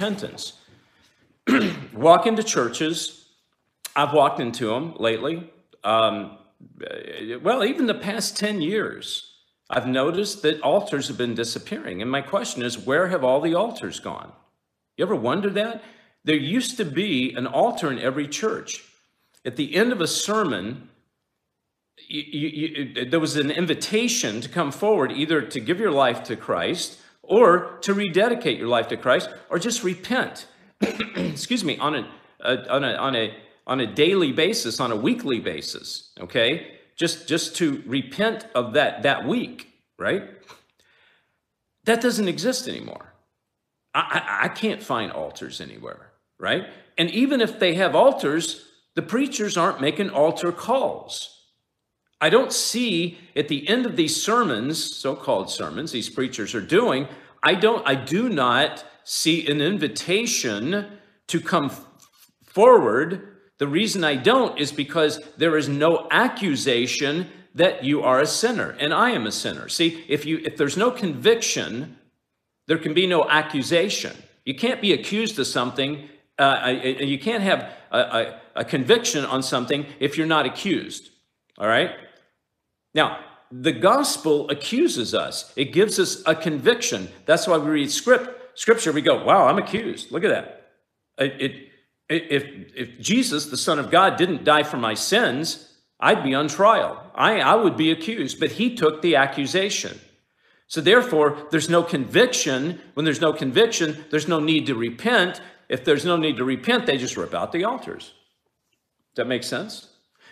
repentance. Walk into churches. I've walked into them lately. Um, well, even the past 10 years, I've noticed that altars have been disappearing. And my question is, where have all the altars gone? You ever wonder that? There used to be an altar in every church. At the end of a sermon, you, you, you, there was an invitation to come forward either to give your life to Christ or to rededicate your life to Christ or just repent. Excuse me, on a, a, on a, on a, on a daily basis, on a weekly basis, okay? Just, just to repent of that, that week, right? That doesn't exist anymore. I, I, I can't find altars anywhere, right? And even if they have altars, the preachers aren't making altar calls. I don't see at the end of these sermons, so-called sermons, these preachers are doing, I don't, I do not see an invitation to come forward. The reason I don't is because there is no accusation that you are a sinner and I am a sinner. See, if you if there's no conviction, there can be no accusation. You can't be accused of something. Uh, you can't have a, a, a conviction on something if you're not accused. All right. Now, the gospel accuses us. It gives us a conviction. That's why we read script, scripture. We go, wow, I'm accused. Look at that. It, it, if, if Jesus, the Son of God, didn't die for my sins, I'd be on trial. I, I would be accused, but he took the accusation. So therefore, there's no conviction. When there's no conviction, there's no need to repent. If there's no need to repent, they just rip out the altars. Does that make sense?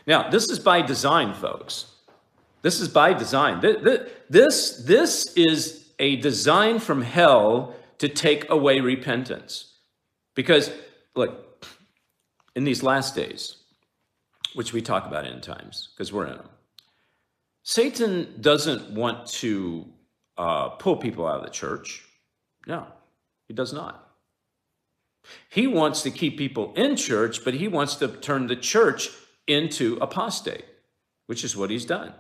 Now, this is by design, folks. This is by design. This, this is a design from hell to take away repentance. Because, look, in these last days, which we talk about in times, because we're in them, Satan doesn't want to uh, pull people out of the church. No, he does not. He wants to keep people in church, but he wants to turn the church into apostate, which is what he's done.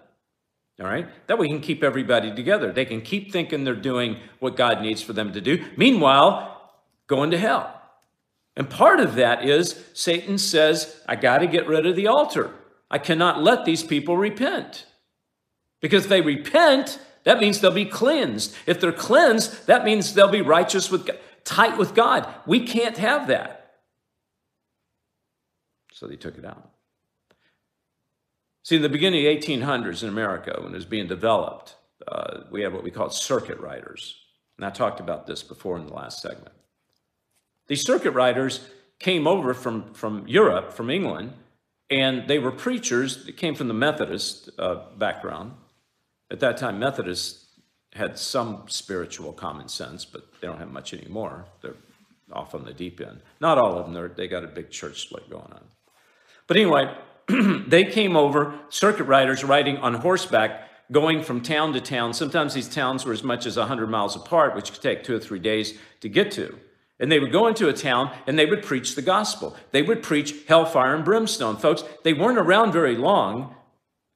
All right? That way he can keep everybody together. They can keep thinking they're doing what God needs for them to do. Meanwhile, going to hell. And part of that is Satan says, I got to get rid of the altar. I cannot let these people repent. Because if they repent, that means they'll be cleansed. If they're cleansed, that means they'll be righteous with God, tight with God. We can't have that. So they took it out. See, in the beginning of the 1800s in America, when it was being developed, uh, we had what we called circuit riders. And I talked about this before in the last segment. These circuit riders came over from, from Europe, from England, and they were preachers that came from the Methodist uh, background. At that time, Methodists had some spiritual common sense, but they don't have much anymore. They're off on the deep end. Not all of them, they got a big church split going on. But anyway, they came over, circuit riders riding on horseback, going from town to town. Sometimes these towns were as much as 100 miles apart, which could take two or three days to get to. And they would go into a town and they would preach the gospel. They would preach hellfire and brimstone. Folks, they weren't around very long.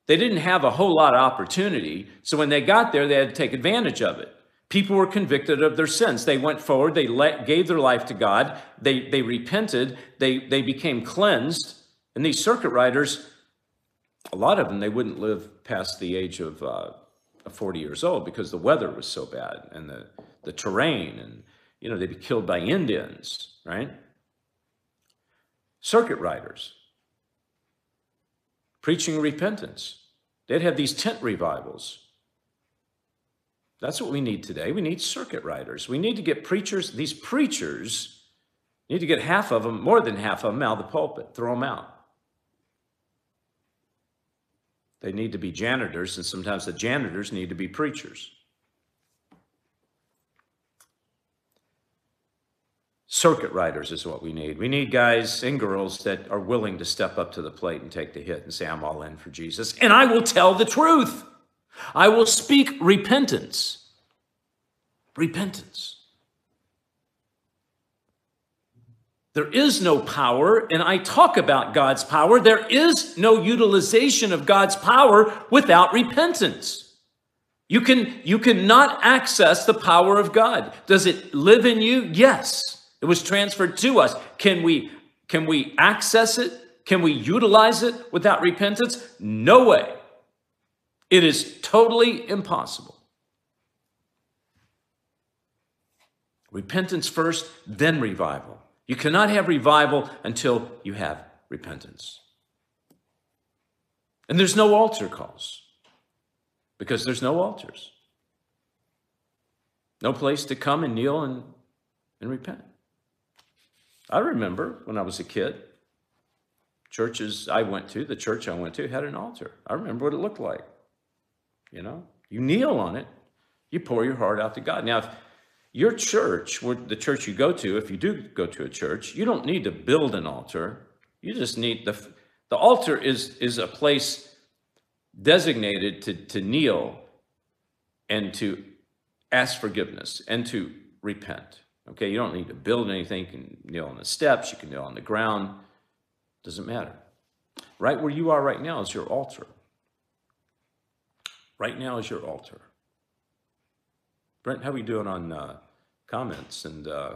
They didn't have a whole lot of opportunity. So when they got there, they had to take advantage of it. People were convicted of their sins. They went forward, they let, gave their life to God, they, they repented, they, they became cleansed, and these circuit riders, a lot of them, they wouldn't live past the age of uh, 40 years old because the weather was so bad and the, the terrain and, you know, they'd be killed by Indians, right? Circuit riders, preaching repentance. They'd have these tent revivals. That's what we need today. We need circuit riders. We need to get preachers, these preachers, need to get half of them, more than half of them out of the pulpit, throw them out. They need to be janitors, and sometimes the janitors need to be preachers. Circuit riders is what we need. We need guys and girls that are willing to step up to the plate and take the hit and say, I'm all in for Jesus. And I will tell the truth. I will speak repentance. Repentance. There is no power, and I talk about God's power. There is no utilization of God's power without repentance. You can you cannot access the power of God. Does it live in you? Yes. It was transferred to us. Can we can we access it? Can we utilize it without repentance? No way. It is totally impossible. Repentance first, then revival. You cannot have revival until you have repentance. And there's no altar calls because there's no altars. No place to come and kneel and, and repent. I remember when I was a kid, churches I went to, the church I went to had an altar. I remember what it looked like. You know, you kneel on it, you pour your heart out to God. Now, if your church, the church you go to, if you do go to a church, you don't need to build an altar. You just need the the altar is is a place designated to, to kneel and to ask forgiveness and to repent. Okay, you don't need to build anything. You can kneel on the steps, you can kneel on the ground. Doesn't matter. Right where you are right now is your altar. Right now is your altar. Brent, how are we doing on uh, comments? And uh,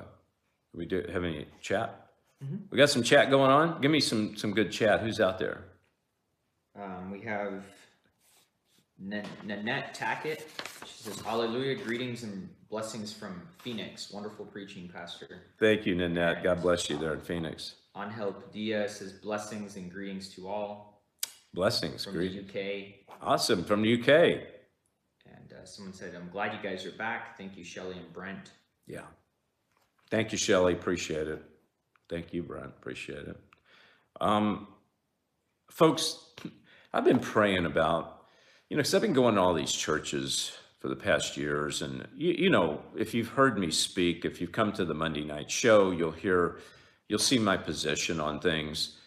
we do have any chat? Mm-hmm. We got some chat going on. Give me some some good chat. Who's out there? Um, we have Nanette Tackett. She says, "Hallelujah! Greetings and blessings from Phoenix. Wonderful preaching, Pastor." Thank you, Nanette. God bless you there in Phoenix. Angel Padilla says, "Blessings and greetings to all." Blessings. From Greet. the UK. Awesome from the UK. Someone said, "I'm glad you guys are back. Thank you, Shelly and Brent." Yeah. Thank you, Shelly. Appreciate it. Thank you, Brent. Appreciate it. Um, folks, I've been praying about, you know, because I've been going to all these churches for the past years. And, you, you know, if you've heard me speak, if you've come to the Monday night show, you'll hear, you'll see my position on things.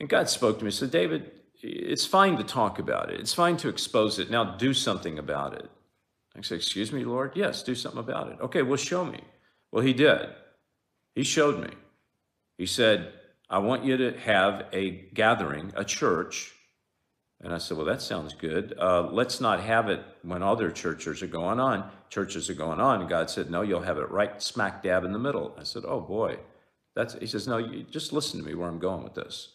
And God spoke to me, said, David, it's fine to talk about it. It's fine to expose it. Now do something about it. I said, Excuse me, Lord? Yes, do something about it. Okay, well, show me. Well, he did. He showed me. He said, I want you to have a gathering, a church. And I said, Well, that sounds good. Uh, let's not have it when other churches are going on. Churches are going on. And God said, No, you'll have it right smack dab in the middle. I said, Oh, boy. That's, he says, No, you just listen to me where I'm going with this.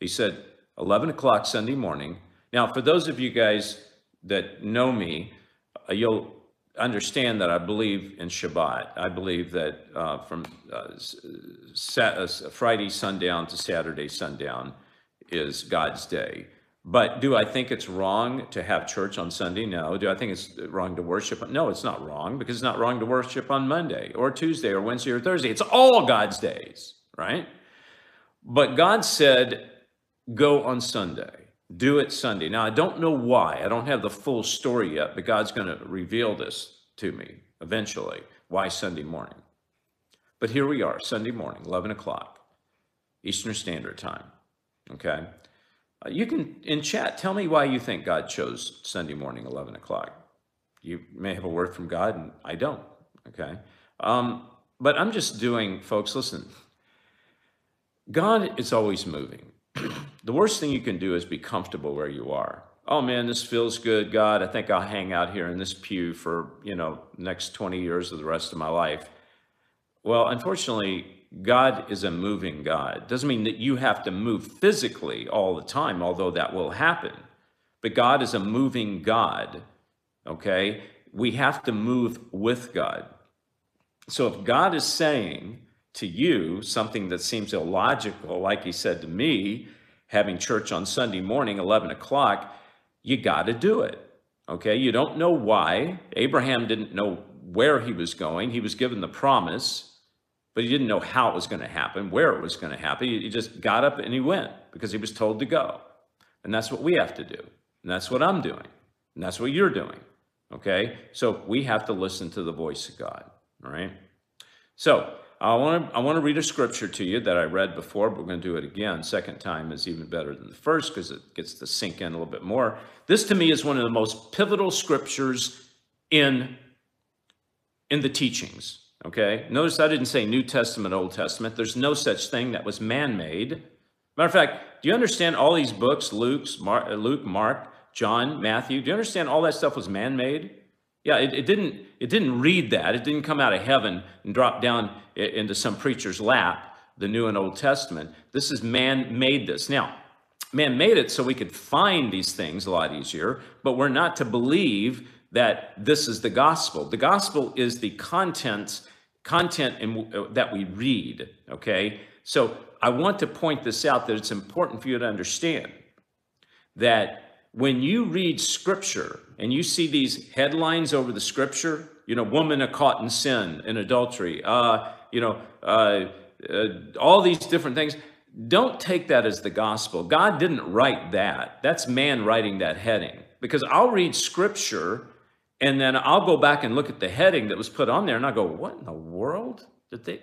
He said, 11 o'clock Sunday morning. Now, for those of you guys that know me, you'll understand that I believe in Shabbat. I believe that uh, from uh, uh, Friday sundown to Saturday sundown is God's day. But do I think it's wrong to have church on Sunday? No. Do I think it's wrong to worship? No, it's not wrong because it's not wrong to worship on Monday or Tuesday or Wednesday or Thursday. It's all God's days, right? But God said, go on Sunday. Do it Sunday. Now, I don't know why. I don't have the full story yet, but God's going to reveal this to me eventually. Why Sunday morning? But here we are, Sunday morning, 11 o'clock, Eastern Standard Time. Okay? Uh, you can, in chat, tell me why you think God chose Sunday morning, 11 o'clock. You may have a word from God, and I don't. Okay? Um, but I'm just doing, folks, listen. God is always moving. The worst thing you can do is be comfortable where you are. Oh man, this feels good, God. I think I'll hang out here in this pew for, you know, next 20 years of the rest of my life. Well, unfortunately, God is a moving God. Doesn't mean that you have to move physically all the time, although that will happen. But God is a moving God. Okay? We have to move with God. So if God is saying, to you something that seems illogical, like he said to me, having church on Sunday morning, 11 o'clock, you got to do it. Okay, you don't know why. Abraham didn't know where he was going. He was given the promise, but he didn't know how it was going to happen, where it was going to happen. He just got up and he went because he was told to go. And that's what we have to do. And that's what I'm doing. And that's what you're doing. Okay, so we have to listen to the voice of God. All right. So, I want to I want to read a scripture to you that I read before, but we're going to do it again. Second time is even better than the first because it gets to sink in a little bit more. This to me is one of the most pivotal scriptures in in the teachings. Okay, notice I didn't say New Testament, Old Testament. There's no such thing that was man-made. Matter of fact, do you understand all these books? Luke's, Luke, Mark, John, Matthew. Do you understand all that stuff was man-made? Yeah, it, it, didn't, it didn't read that. It didn't come out of heaven and drop down into some preacher's lap, the New and Old Testament. This is man made this. Now, man made it so we could find these things a lot easier, but we're not to believe that this is the gospel. The gospel is the content content in, that we read, okay? So I want to point this out that it's important for you to understand that when you read scripture and you see these headlines over the scripture, you know, woman are caught in sin, in adultery, uh, you know, uh, uh, all these different things, don't take that as the gospel. God didn't write that. That's man writing that heading. Because I'll read scripture and then I'll go back and look at the heading that was put on there and I go, what in the world did they?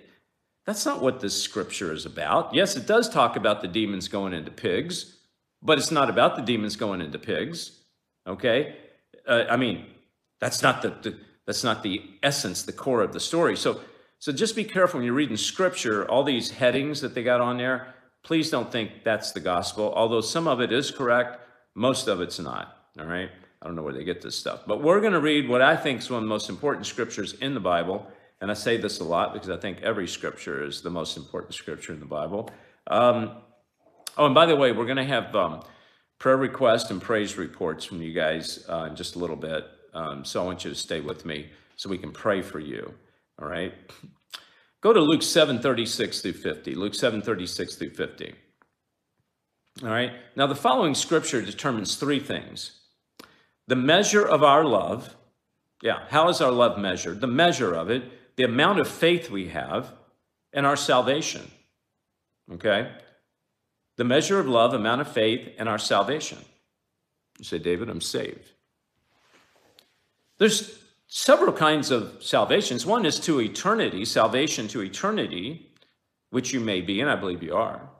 That's not what this scripture is about. Yes, it does talk about the demons going into pigs, but it's not about the demons going into pigs. Okay, uh, I mean, that's not the, the that's not the essence, the core of the story. So, so just be careful when you're reading scripture. All these headings that they got on there, please don't think that's the gospel. Although some of it is correct, most of it's not. All right, I don't know where they get this stuff, but we're going to read what I think is one of the most important scriptures in the Bible. And I say this a lot because I think every scripture is the most important scripture in the Bible. Um, oh, and by the way, we're going to have um, prayer requests and praise reports from you guys uh, in just a little bit. Um, so I want you to stay with me so we can pray for you. All right. Go to Luke 7 36 through 50. Luke 7 36 through 50. All right. Now, the following scripture determines three things the measure of our love. Yeah. How is our love measured? The measure of it, the amount of faith we have, and our salvation. Okay. The measure of love, amount of faith, and our salvation. You say, David, I'm saved. There's several kinds of salvations. One is to eternity, salvation to eternity, which you may be, and I believe you are.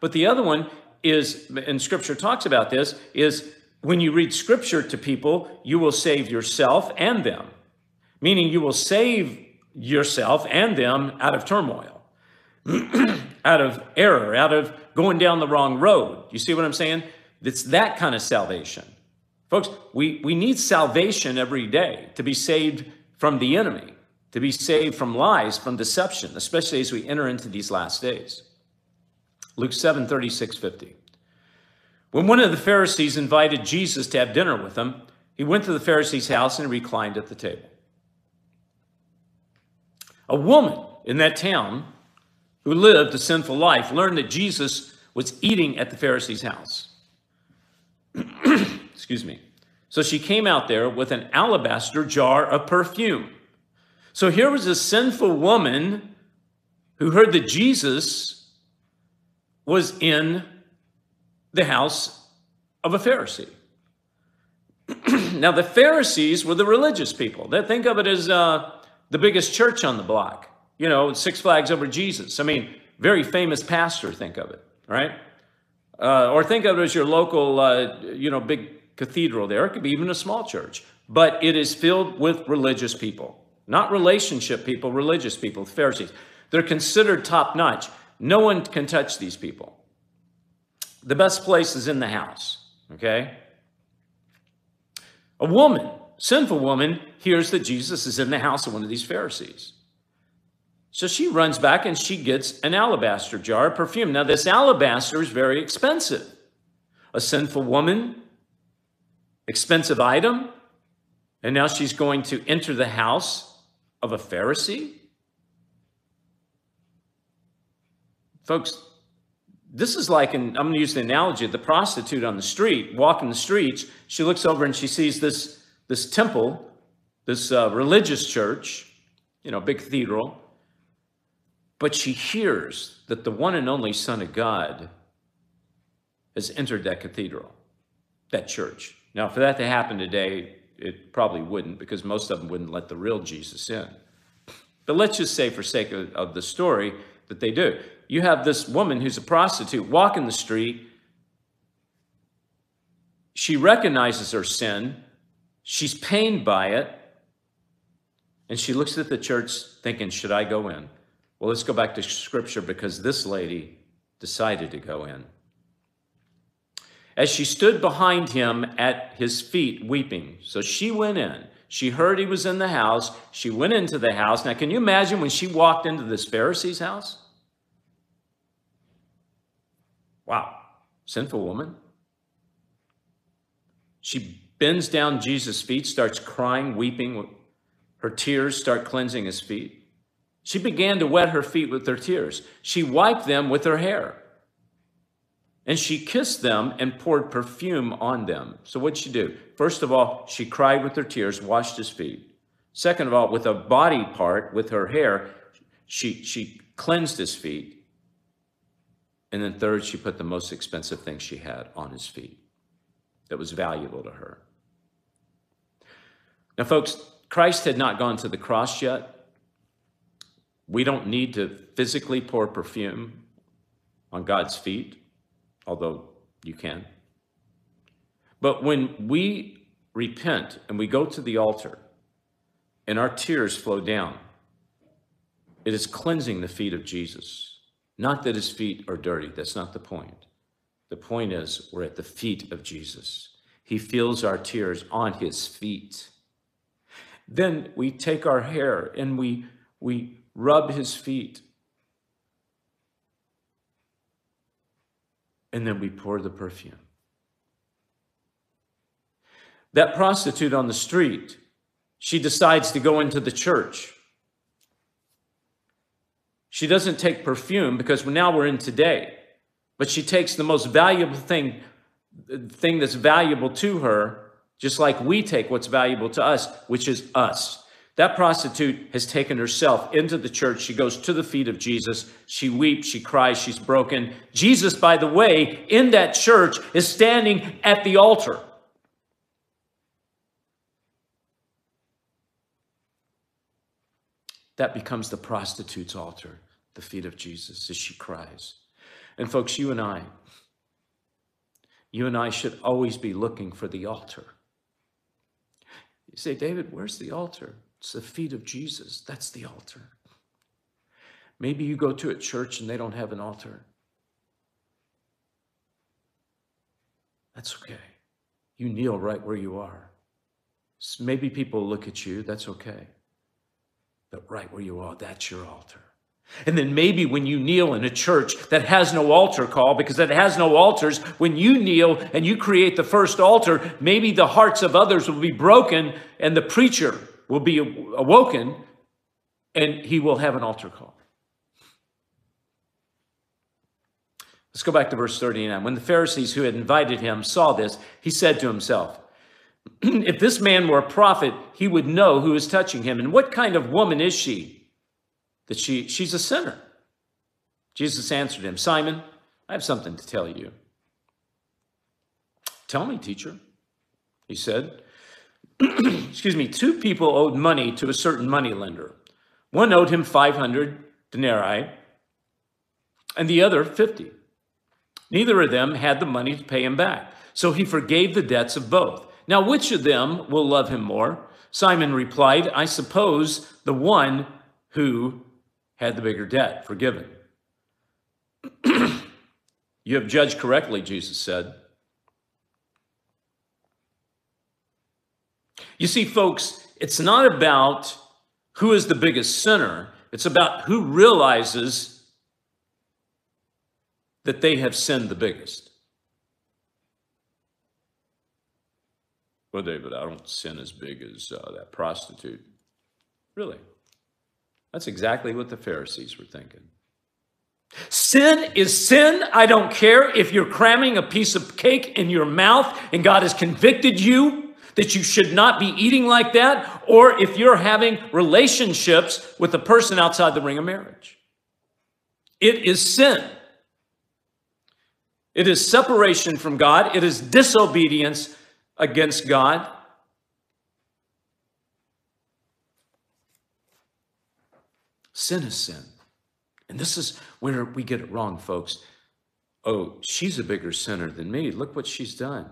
But the other one is, and scripture talks about this, is when you read scripture to people, you will save yourself and them, meaning you will save yourself and them out of turmoil, out of error, out of going down the wrong road. You see what I'm saying? It's that kind of salvation. Folks, we, we need salvation every day to be saved from the enemy, to be saved from lies, from deception, especially as we enter into these last days. Luke 7 36, 50. When one of the Pharisees invited Jesus to have dinner with him, he went to the Pharisee's house and reclined at the table. A woman in that town who lived a sinful life learned that Jesus was eating at the Pharisee's house. Excuse me. So she came out there with an alabaster jar of perfume. So here was a sinful woman who heard that Jesus was in the house of a Pharisee. now, the Pharisees were the religious people. They think of it as uh, the biggest church on the block, you know, Six Flags over Jesus. I mean, very famous pastor, think of it, right? Uh, or think of it as your local, uh, you know, big cathedral there. It could be even a small church, but it is filled with religious people, not relationship people, religious people, the Pharisees. They're considered top notch. No one can touch these people. The best place is in the house, okay? A woman, sinful woman, hears that Jesus is in the house of one of these Pharisees. So she runs back and she gets an alabaster jar of perfume. Now, this alabaster is very expensive. A sinful woman, expensive item, and now she's going to enter the house of a Pharisee. Folks, this is like, an, I'm going to use the analogy of the prostitute on the street, walking the streets. She looks over and she sees this, this temple, this uh, religious church, you know, big cathedral. But she hears that the one and only Son of God has entered that cathedral, that church. Now, for that to happen today, it probably wouldn't because most of them wouldn't let the real Jesus in. But let's just say, for sake of, of the story, that they do. You have this woman who's a prostitute walking the street. She recognizes her sin. She's pained by it. And she looks at the church thinking, Should I go in? Well, let's go back to scripture because this lady decided to go in. As she stood behind him at his feet weeping, so she went in. She heard he was in the house. She went into the house. Now, can you imagine when she walked into this Pharisee's house? Wow, sinful woman. She bends down Jesus' feet, starts crying, weeping. Her tears start cleansing his feet. She began to wet her feet with her tears. She wiped them with her hair. And she kissed them and poured perfume on them. So what'd she do? First of all, she cried with her tears, washed his feet. Second of all, with a body part, with her hair, she, she cleansed his feet. And then third, she put the most expensive thing she had on his feet that was valuable to her. Now, folks, Christ had not gone to the cross yet. We don't need to physically pour perfume on God's feet, although you can. But when we repent and we go to the altar and our tears flow down, it is cleansing the feet of Jesus. Not that his feet are dirty, that's not the point. The point is, we're at the feet of Jesus. He feels our tears on his feet. Then we take our hair and we, we rub his feet. And then we pour the perfume. That prostitute on the street, she decides to go into the church. She doesn't take perfume because now we're in today, but she takes the most valuable thing, the thing that's valuable to her just like we take what's valuable to us, which is us. That prostitute has taken herself into the church. She goes to the feet of Jesus. She weeps, she cries, she's broken. Jesus, by the way, in that church is standing at the altar. That becomes the prostitute's altar, the feet of Jesus, as she cries. And folks, you and I, you and I should always be looking for the altar. You say, David, where's the altar? It's the feet of Jesus. That's the altar. Maybe you go to a church and they don't have an altar. That's okay. You kneel right where you are. Maybe people look at you, that's okay. But right where you are, that's your altar. And then maybe when you kneel in a church that has no altar call, because it has no altars, when you kneel and you create the first altar, maybe the hearts of others will be broken and the preacher will be awoken and he will have an altar call. Let's go back to verse 39. When the Pharisees who had invited him saw this, he said to himself, If this man were a prophet, he would know who is touching him. And what kind of woman is she? that she, she's a sinner. Jesus answered him, Simon, I have something to tell you. Tell me, teacher, he said. Excuse me, two people owed money to a certain money lender. One owed him 500 denarii and the other 50. Neither of them had the money to pay him back. So he forgave the debts of both. Now, which of them will love him more? Simon replied, I suppose the one who had the bigger debt forgiven. you have judged correctly, Jesus said. You see, folks, it's not about who is the biggest sinner, it's about who realizes that they have sinned the biggest. Well, David, I don't sin as big as uh, that prostitute. Really? That's exactly what the Pharisees were thinking. Sin is sin. I don't care if you're cramming a piece of cake in your mouth and God has convicted you that you should not be eating like that, or if you're having relationships with a person outside the ring of marriage. It is sin. It is separation from God. It is disobedience against God. Sin is sin. And this is where we get it wrong, folks. Oh, she's a bigger sinner than me. Look what she's done.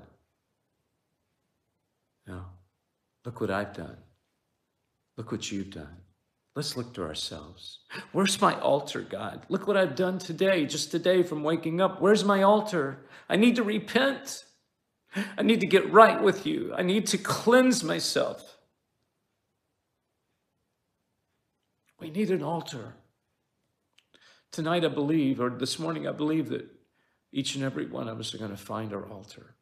No. Look what I've done. Look what you've done. Let's look to ourselves. Where's my altar, God? Look what I've done today, just today from waking up. Where's my altar? I need to repent. I need to get right with you. I need to cleanse myself. We need an altar. Tonight, I believe, or this morning, I believe that each and every one of us are going to find our altar.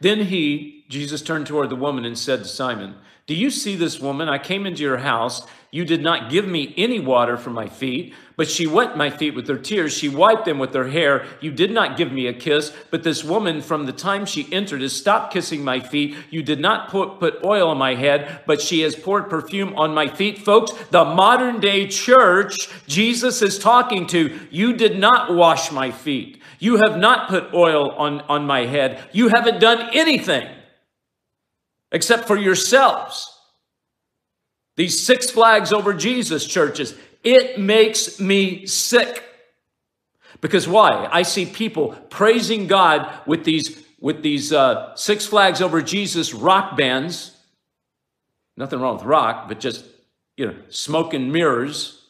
Then he, Jesus, turned toward the woman and said to Simon, Do you see this woman? I came into your house. You did not give me any water for my feet, but she wet my feet with her tears. She wiped them with her hair. You did not give me a kiss, but this woman, from the time she entered, has stopped kissing my feet. You did not put, put oil on my head, but she has poured perfume on my feet. Folks, the modern day church, Jesus is talking to, you did not wash my feet. You have not put oil on, on my head. You haven't done anything except for yourselves. These six flags over Jesus churches, it makes me sick. Because why? I see people praising God with these with these uh, six flags over Jesus rock bands. Nothing wrong with rock, but just you know, smoke and mirrors.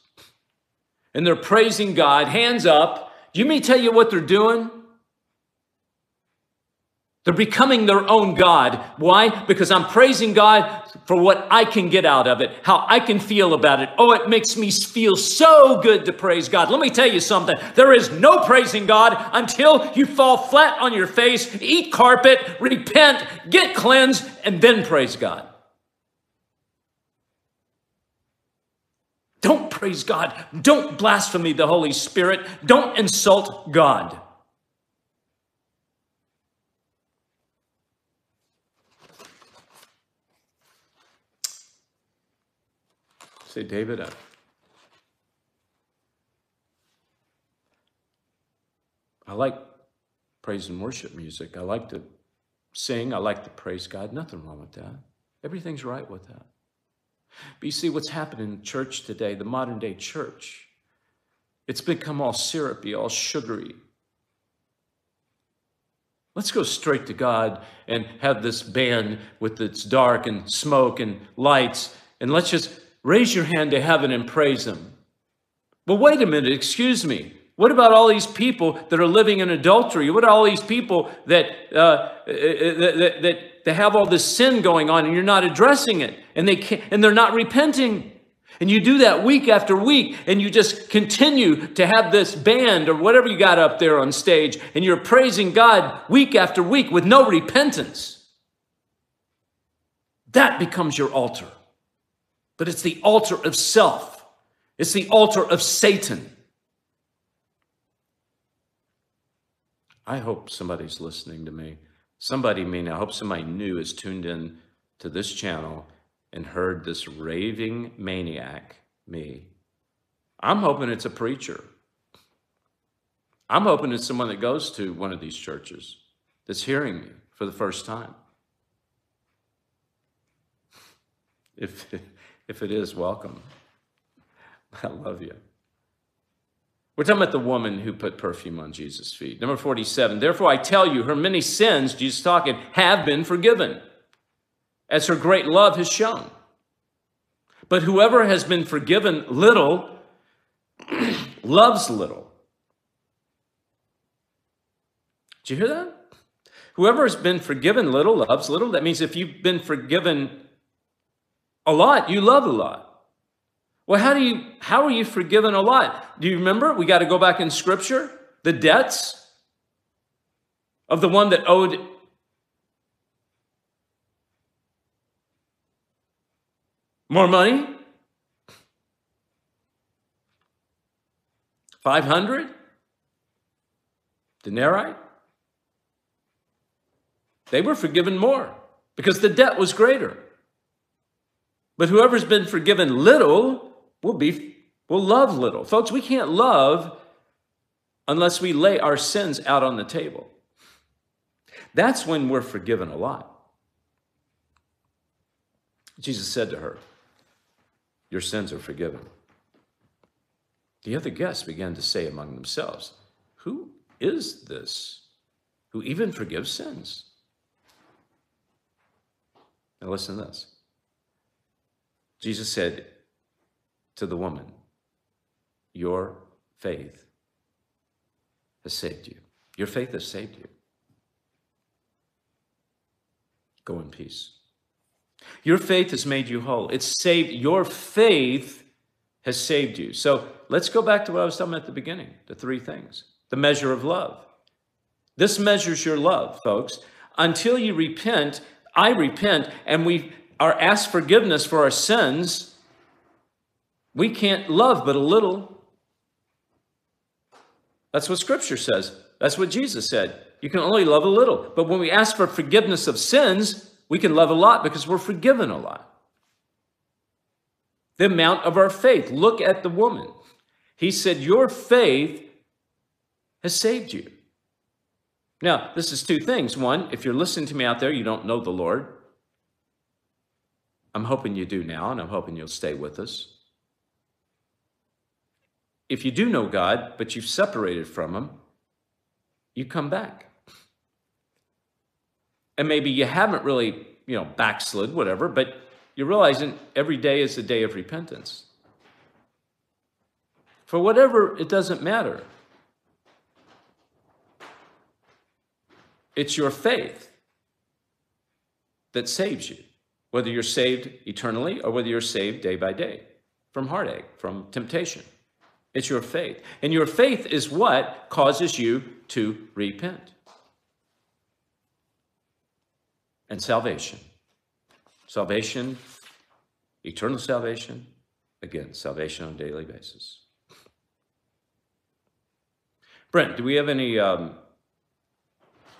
And they're praising God, hands up, you mean tell you what they're doing? They're becoming their own God. Why? Because I'm praising God for what I can get out of it, how I can feel about it. Oh, it makes me feel so good to praise God. Let me tell you something. There is no praising God until you fall flat on your face, eat carpet, repent, get cleansed, and then praise God. Don't praise God. Don't blaspheme the Holy Spirit. Don't insult God. David, I, I like praise and worship music. I like to sing. I like to praise God. Nothing wrong with that. Everything's right with that. But you see what's happening in church today, the modern day church, it's become all syrupy, all sugary. Let's go straight to God and have this band with its dark and smoke and lights, and let's just raise your hand to heaven and praise Him. But wait a minute, excuse me. What about all these people that are living in adultery? What are all these people that, uh, that, that, that they have all this sin going on and you're not addressing it and they can't, and they're not repenting? And you do that week after week, and you just continue to have this band or whatever you got up there on stage, and you're praising God week after week with no repentance. That becomes your altar. But it's the altar of self, it's the altar of Satan. I hope somebody's listening to me. Somebody, I mean, I hope somebody new is tuned in to this channel and heard this raving maniac, me. I'm hoping it's a preacher. I'm hoping it's someone that goes to one of these churches that's hearing me for the first time. If, if it is, welcome. I love you. We're talking about the woman who put perfume on Jesus' feet. Number 47. Therefore, I tell you, her many sins, Jesus talking, have been forgiven, as her great love has shown. But whoever has been forgiven little loves little. Did you hear that? Whoever has been forgiven little loves little. That means if you've been forgiven a lot, you love a lot. Well, how do you how are you forgiven a lot? Do you remember? We got to go back in scripture, the debts of the one that owed more money? 500 denarii? They were forgiven more because the debt was greater. But whoever's been forgiven little We'll be we'll love little. Folks, we can't love unless we lay our sins out on the table. That's when we're forgiven a lot. Jesus said to her, Your sins are forgiven. The other guests began to say among themselves, Who is this who even forgives sins? Now listen to this. Jesus said, to the woman, Your faith has saved you. Your faith has saved you. Go in peace. Your faith has made you whole. It's saved. Your faith has saved you. So let's go back to what I was talking at the beginning the three things the measure of love. This measures your love, folks. Until you repent, I repent, and we are asked forgiveness for our sins, we can't love but a little. That's what Scripture says. That's what Jesus said. You can only love a little. But when we ask for forgiveness of sins, we can love a lot because we're forgiven a lot. The amount of our faith. Look at the woman. He said, Your faith has saved you. Now, this is two things. One, if you're listening to me out there, you don't know the Lord. I'm hoping you do now, and I'm hoping you'll stay with us. If you do know God, but you've separated from Him, you come back. And maybe you haven't really, you know, backslid, whatever, but you're realizing every day is a day of repentance. For whatever, it doesn't matter. It's your faith that saves you, whether you're saved eternally or whether you're saved day by day from heartache, from temptation. It's your faith. And your faith is what causes you to repent. And salvation. Salvation, eternal salvation, again, salvation on a daily basis. Brent, do we have any um,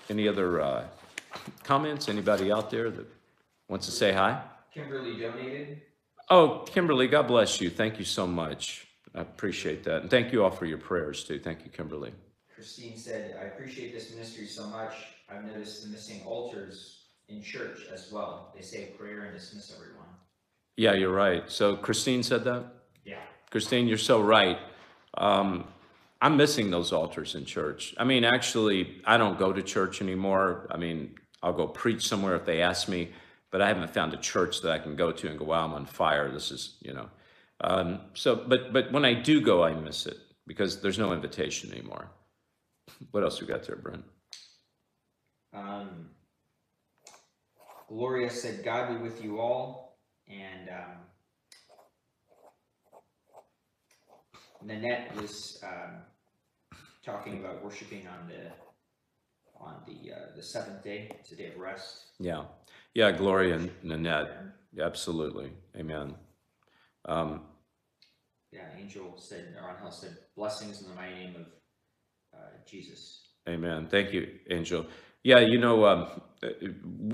any other uh, comments? Anybody out there that wants to say hi? Kimberly donated. Oh, Kimberly, God bless you. Thank you so much. I appreciate that. And thank you all for your prayers too. Thank you, Kimberly. Christine said, I appreciate this ministry so much. I've noticed the missing altars in church as well. They say prayer and dismiss everyone. Yeah, you're right. So Christine said that? Yeah. Christine, you're so right. Um, I'm missing those altars in church. I mean, actually, I don't go to church anymore. I mean, I'll go preach somewhere if they ask me, but I haven't found a church that I can go to and go, wow, I'm on fire. This is, you know. Um, so, but but when I do go, I miss it because there's no invitation anymore. What else we got there, Brent? Um, Gloria said, God be with you all. And um, Nanette was um, talking about worshiping on the on the uh, the seventh day. It's a day of rest. Yeah, yeah, Gloria and Nanette. Absolutely, Amen. Um, Yeah, Angel said, or Angel said, blessings in the mighty name of uh, Jesus. Amen. Thank you, Angel. Yeah, you know, um,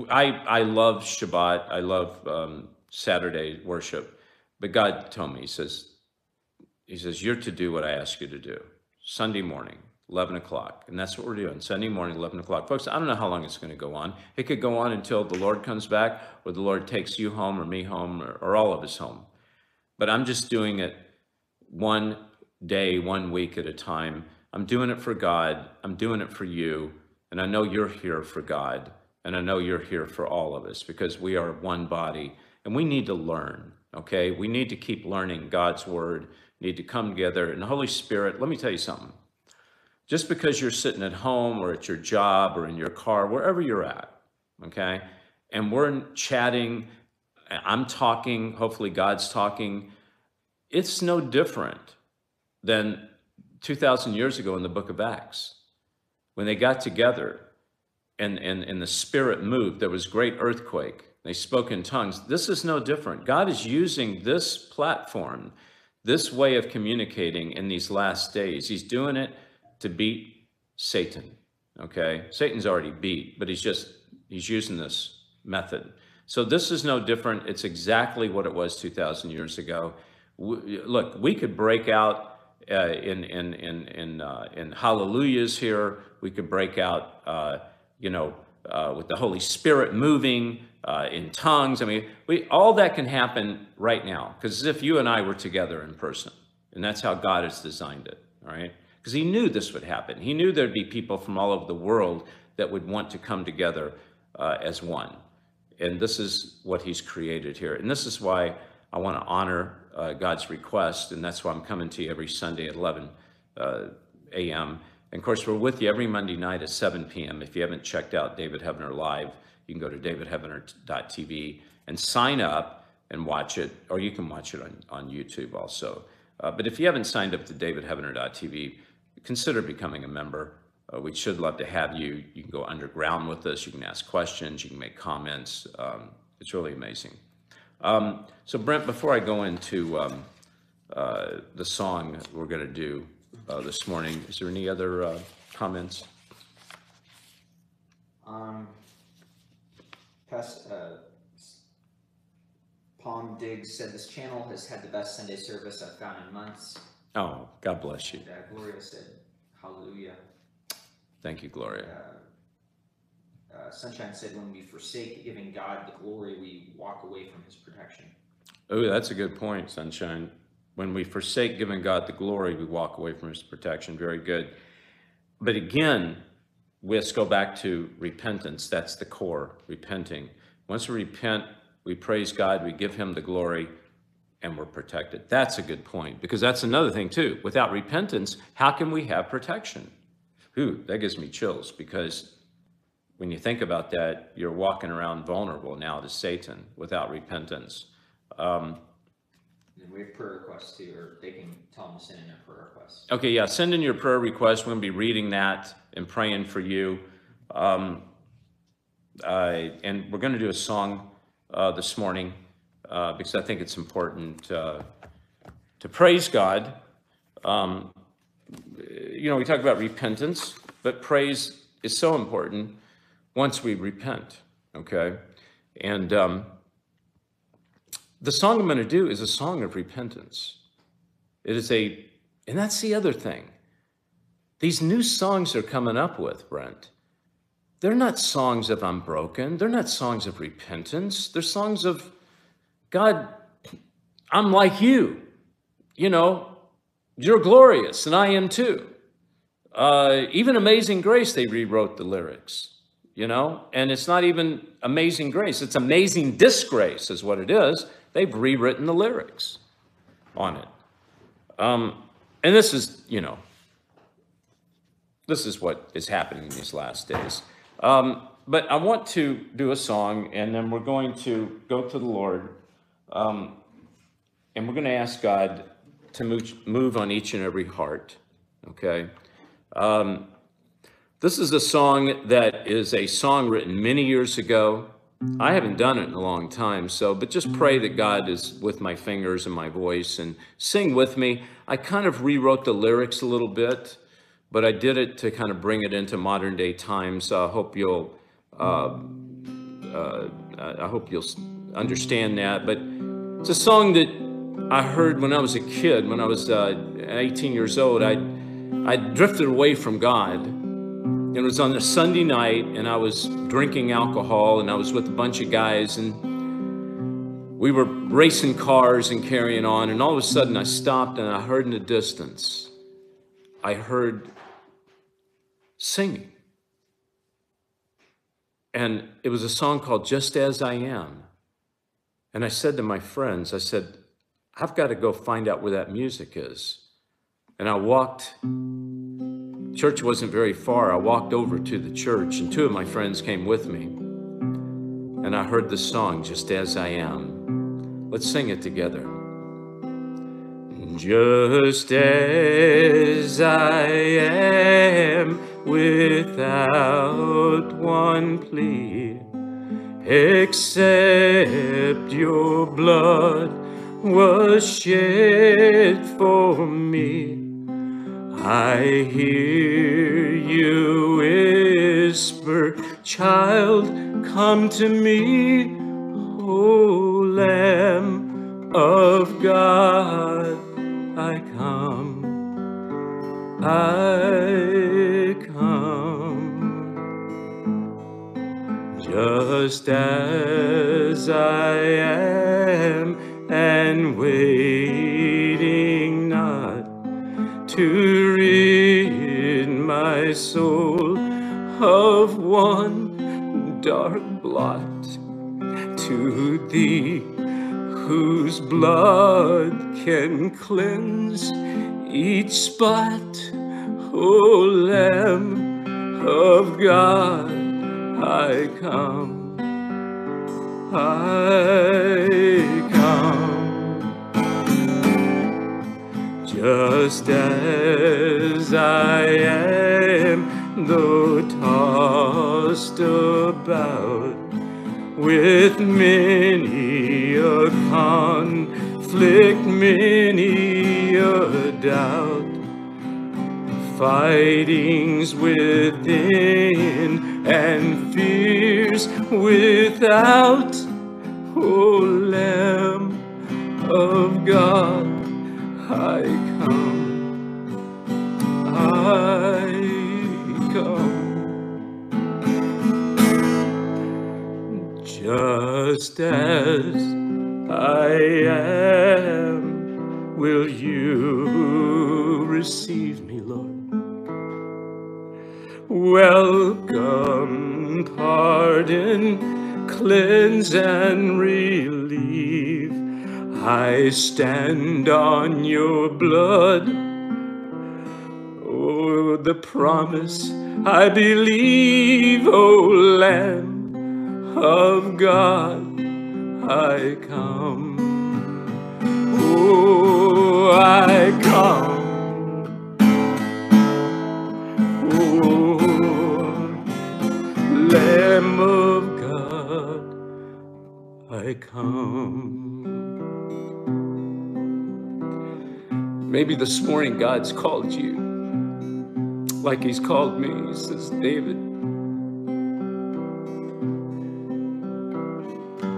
I I love Shabbat. I love um, Saturday worship, but God told me, He says, He says, you're to do what I ask you to do. Sunday morning, eleven o'clock, and that's what we're doing. Sunday morning, eleven o'clock, folks. I don't know how long it's going to go on. It could go on until the Lord comes back, or the Lord takes you home, or me home, or, or all of us home. But I'm just doing it one day, one week at a time. I'm doing it for God. I'm doing it for you. And I know you're here for God. And I know you're here for all of us because we are one body and we need to learn, okay? We need to keep learning God's word, need to come together. And the Holy Spirit, let me tell you something. Just because you're sitting at home or at your job or in your car, wherever you're at, okay? And we're chatting, I'm talking, hopefully God's talking, it's no different than 2,000 years ago in the book of Acts when they got together and, and, and the Spirit moved. There was great earthquake. They spoke in tongues. This is no different. God is using this platform, this way of communicating in these last days. He's doing it to beat Satan. Okay? Satan's already beat, but he's just, he's using this method. So this is no different. It's exactly what it was 2,000 years ago. We, look, we could break out uh, in in in in, uh, in hallelujahs here. We could break out, uh, you know, uh, with the Holy Spirit moving uh, in tongues. I mean, we all that can happen right now because if you and I were together in person, and that's how God has designed it. All right, because He knew this would happen. He knew there'd be people from all over the world that would want to come together uh, as one, and this is what He's created here, and this is why I want to honor uh, God's request, and that's why I'm coming to you every Sunday at 11 uh, a.m. And of course, we're with you every Monday night at 7 p.m. If you haven't checked out David Heavener Live, you can go to davidheavener.tv and sign up and watch it, or you can watch it on, on YouTube also. Uh, but if you haven't signed up to davidheavener.tv, consider becoming a member. Uh, we should love to have you. You can go underground with us. You can ask questions. You can make comments. Um, it's really amazing. Um, so, Brent, before I go into um, uh, the song we're going to do uh, this morning, is there any other uh, comments? Um, Past, uh, Palm Diggs said this channel has had the best Sunday service I've found in months. Oh, God bless you. Uh, Gloria said, Hallelujah. Thank you, Gloria. Uh, uh, Sunshine said, when we forsake giving God the glory, we walk away from His protection. Oh, that's a good point, Sunshine. When we forsake giving God the glory, we walk away from his protection. Very good. But again, let's go back to repentance. That's the core, repenting. Once we repent, we praise God, we give him the glory, and we're protected. That's a good point because that's another thing too. Without repentance, how can we have protection? Ooh, that gives me chills because when you think about that, you're walking around vulnerable now to Satan without repentance. Um, And we have prayer requests too, or they can tell them to send in their prayer requests. Okay, yeah, send in your prayer requests. We're going to be reading that and praying for you. Um, uh, and we're going to do a song uh, this morning uh, because I think it's important uh, to praise God. Um, you know, we talk about repentance, but praise is so important once we repent, okay? And um, the song I'm going to do is a song of repentance. It is a, and that's the other thing. These new songs they're coming up with, Brent, they're not songs of I'm broken. They're not songs of repentance. They're songs of, God, I'm like you. You know, you're glorious, and I am too. Uh, even Amazing Grace, they rewrote the lyrics, you know, and it's not even Amazing Grace. It's Amazing Disgrace, is what it is. They've rewritten the lyrics on it. Um, and this is, you know, this is what is happening in these last days. Um, but I want to do a song, and then we're going to go to the Lord, um, and we're going to ask God to move, move on each and every heart. Okay. Um, this is a song that is a song written many years ago. I haven't done it in a long time, so, but just pray that God is with my fingers and my voice and sing with me. I kind of rewrote the lyrics a little bit, but I did it to kind of bring it into modern day times. So I hope you'll, uh, uh, I hope you'll understand that. But it's a song that I heard when I was a kid, when I was uh, 18 years old. I, I drifted away from God it was on a Sunday night, and I was drinking alcohol, and I was with a bunch of guys, and we were racing cars and carrying on. And all of a sudden, I stopped, and I heard in the distance, I heard singing. And it was a song called Just As I Am. And I said to my friends, I said, I've got to go find out where that music is. And I walked Church wasn't very far. I walked over to the church, and two of my friends came with me. And I heard the song, Just As I Am. Let's sing it together. Just as I am, without one plea, except your blood was shed for me. I hear you whisper, child, come to me, O Lamb of God, I come, I come, just as I am, and waiting not to rid my soul of one dark blot to thee whose blood can cleanse each spot o lamb of god i come I come. Just as I am, though tossed about with many a conflict, many a doubt fightings within and fears without. O Lamb of God, I come, I come. Just as I am, will you receive me? Welcome, pardon, cleanse and relieve. I stand on your blood. Oh, the promise I believe, O Lamb of God, I come. Oh, I come. Oh, Lamb of God, I come. Maybe this morning God's called you like He's called me. He says, David,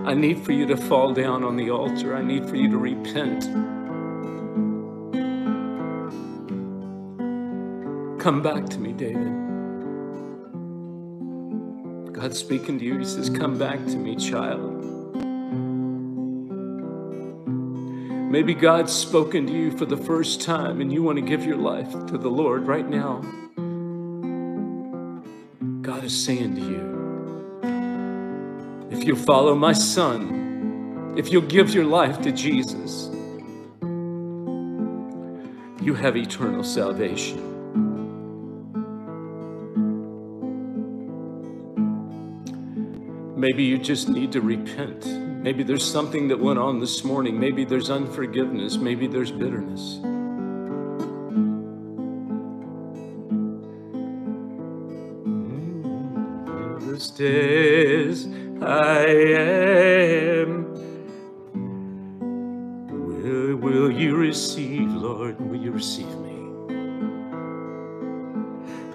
I need for you to fall down on the altar. I need for you to repent. Come back to me, David. God's speaking to you. He says, Come back to me, child. Maybe God's spoken to you for the first time and you want to give your life to the Lord right now. God is saying to you, if you'll follow my son, if you'll give your life to Jesus, you have eternal salvation. Maybe you just need to repent. Maybe there's something that went on this morning. Maybe there's unforgiveness. Maybe there's bitterness. Mm-hmm. Just as I am, will, will you receive, Lord? Will you receive me?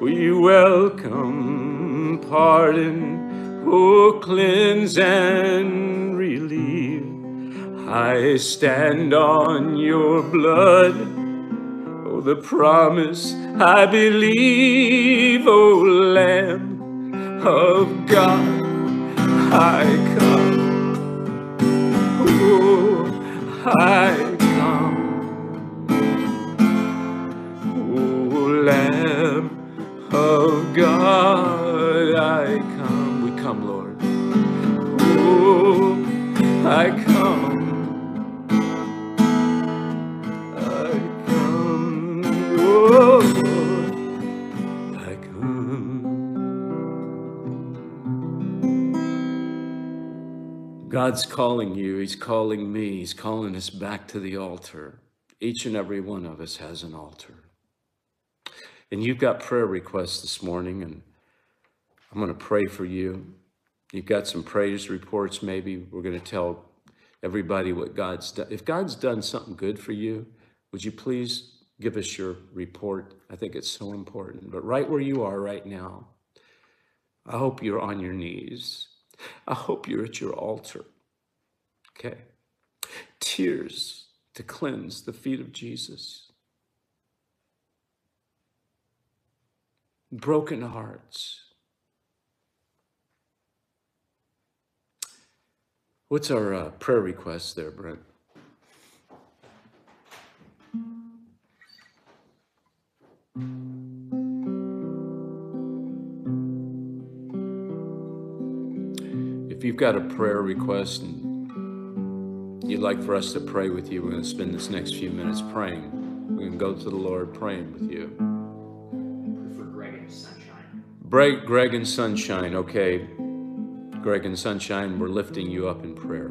We welcome pardon, cleanse and relieve. I stand on your blood, oh, the promise I believe, oh, Lamb of God, I come, oh, I God's calling you. He's calling me. He's calling us back to the altar. Each and every one of us has an altar. And you've got prayer requests this morning, and I'm going to pray for you. You've got some praise reports, maybe. We're going to tell everybody what God's done. If God's done something good for you, would you please give us your report? I think it's so important. But right where you are right now, I hope you're on your knees. I hope you're at your altar. Okay. Tears to cleanse the feet of Jesus. Broken hearts. What's our uh, prayer request there, Brent? If you've got a prayer request and you'd like for us to pray with you, we're going to spend this next few minutes praying. We're going to go to the Lord praying with you. For Greg and Sunshine. Greg, Greg and Sunshine, okay. Greg and Sunshine, we're lifting you up in prayer.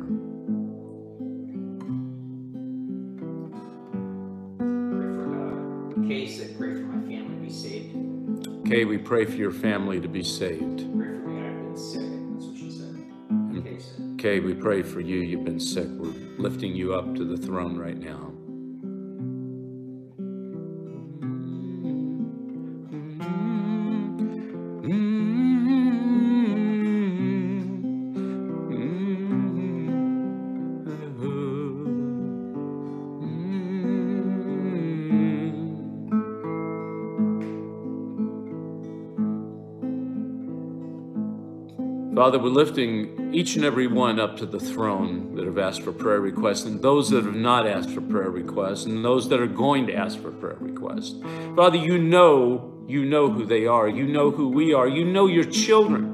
Pray for, uh, Kay said, pray for my family to be saved. Kay, we pray for your family to be saved. Kay said. Kay, we pray for you. You've been sick. We're lifting you up to the throne right now. Father, we're lifting each and every one up to the throne that have asked for prayer requests, and those that have not asked for prayer requests, and those that are going to ask for prayer requests. Father, you know, you know who they are. You know who we are. You know your children.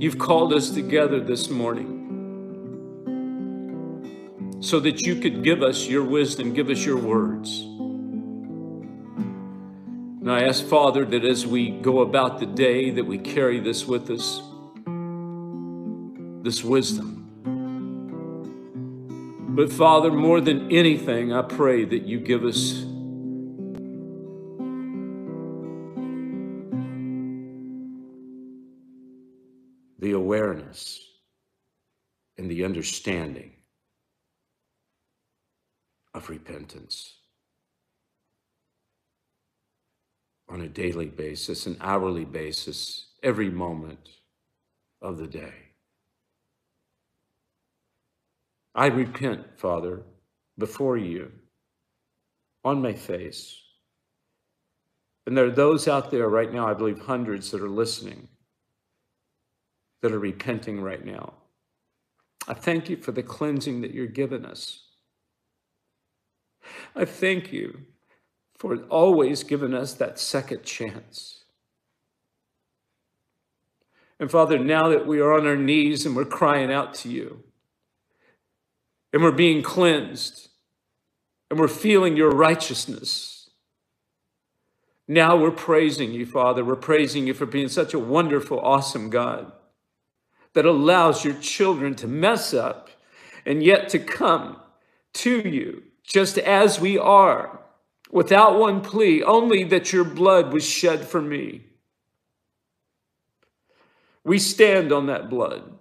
You've called us together this morning so that you could give us your wisdom, give us your words. And I ask, Father, that as we go about the day, that we carry this with us, this wisdom. But Father, more than anything, I pray that you give us the awareness and the understanding of repentance. On a daily basis, an hourly basis, every moment of the day. I repent, Father, before you, on my face. And there are those out there right now, I believe hundreds that are listening, that are repenting right now. I thank you for the cleansing that you're giving us. I thank you for always giving us that second chance. And Father, now that we are on our knees and we're crying out to you, and we're being cleansed, and we're feeling your righteousness, now we're praising you, Father. We're praising you for being such a wonderful, awesome God that allows your children to mess up and yet to come to you just as we are without one plea, only that your blood was shed for me. We stand on that blood.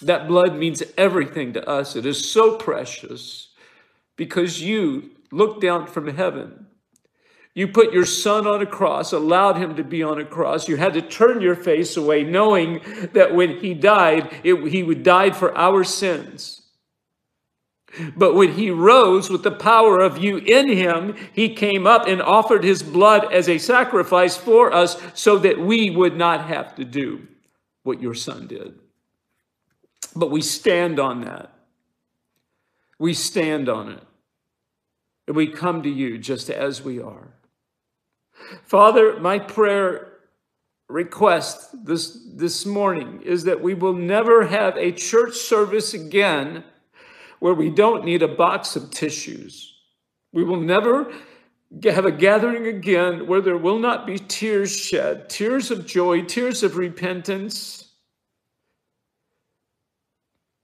That blood means everything to us. It is so precious because you looked down from heaven. You put your son on a cross, allowed him to be on a cross. You had to turn your face away, knowing that when he died, it, he would die for our sins. But when he rose with the power of you in him, he came up and offered his blood as a sacrifice for us so that we would not have to do what your son did. But we stand on that. We stand on it. And we come to you just as we are. Father, my prayer request this, this morning is that we will never have a church service again where we don't need a box of tissues. We will never have a gathering again where there will not be tears shed, tears of joy, tears of repentance,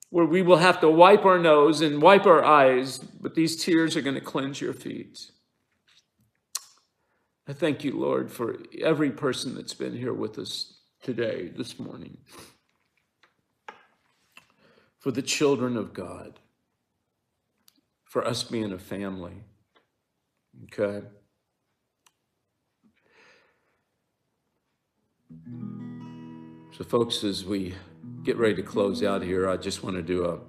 where we will have to wipe our nose and wipe our eyes, but these tears are going to cleanse your feet. I thank you, Lord, for every person that's been here with us today, this morning, for the children of God for us being a family. Okay? So, folks, as we get ready to close out here, I just want to do a,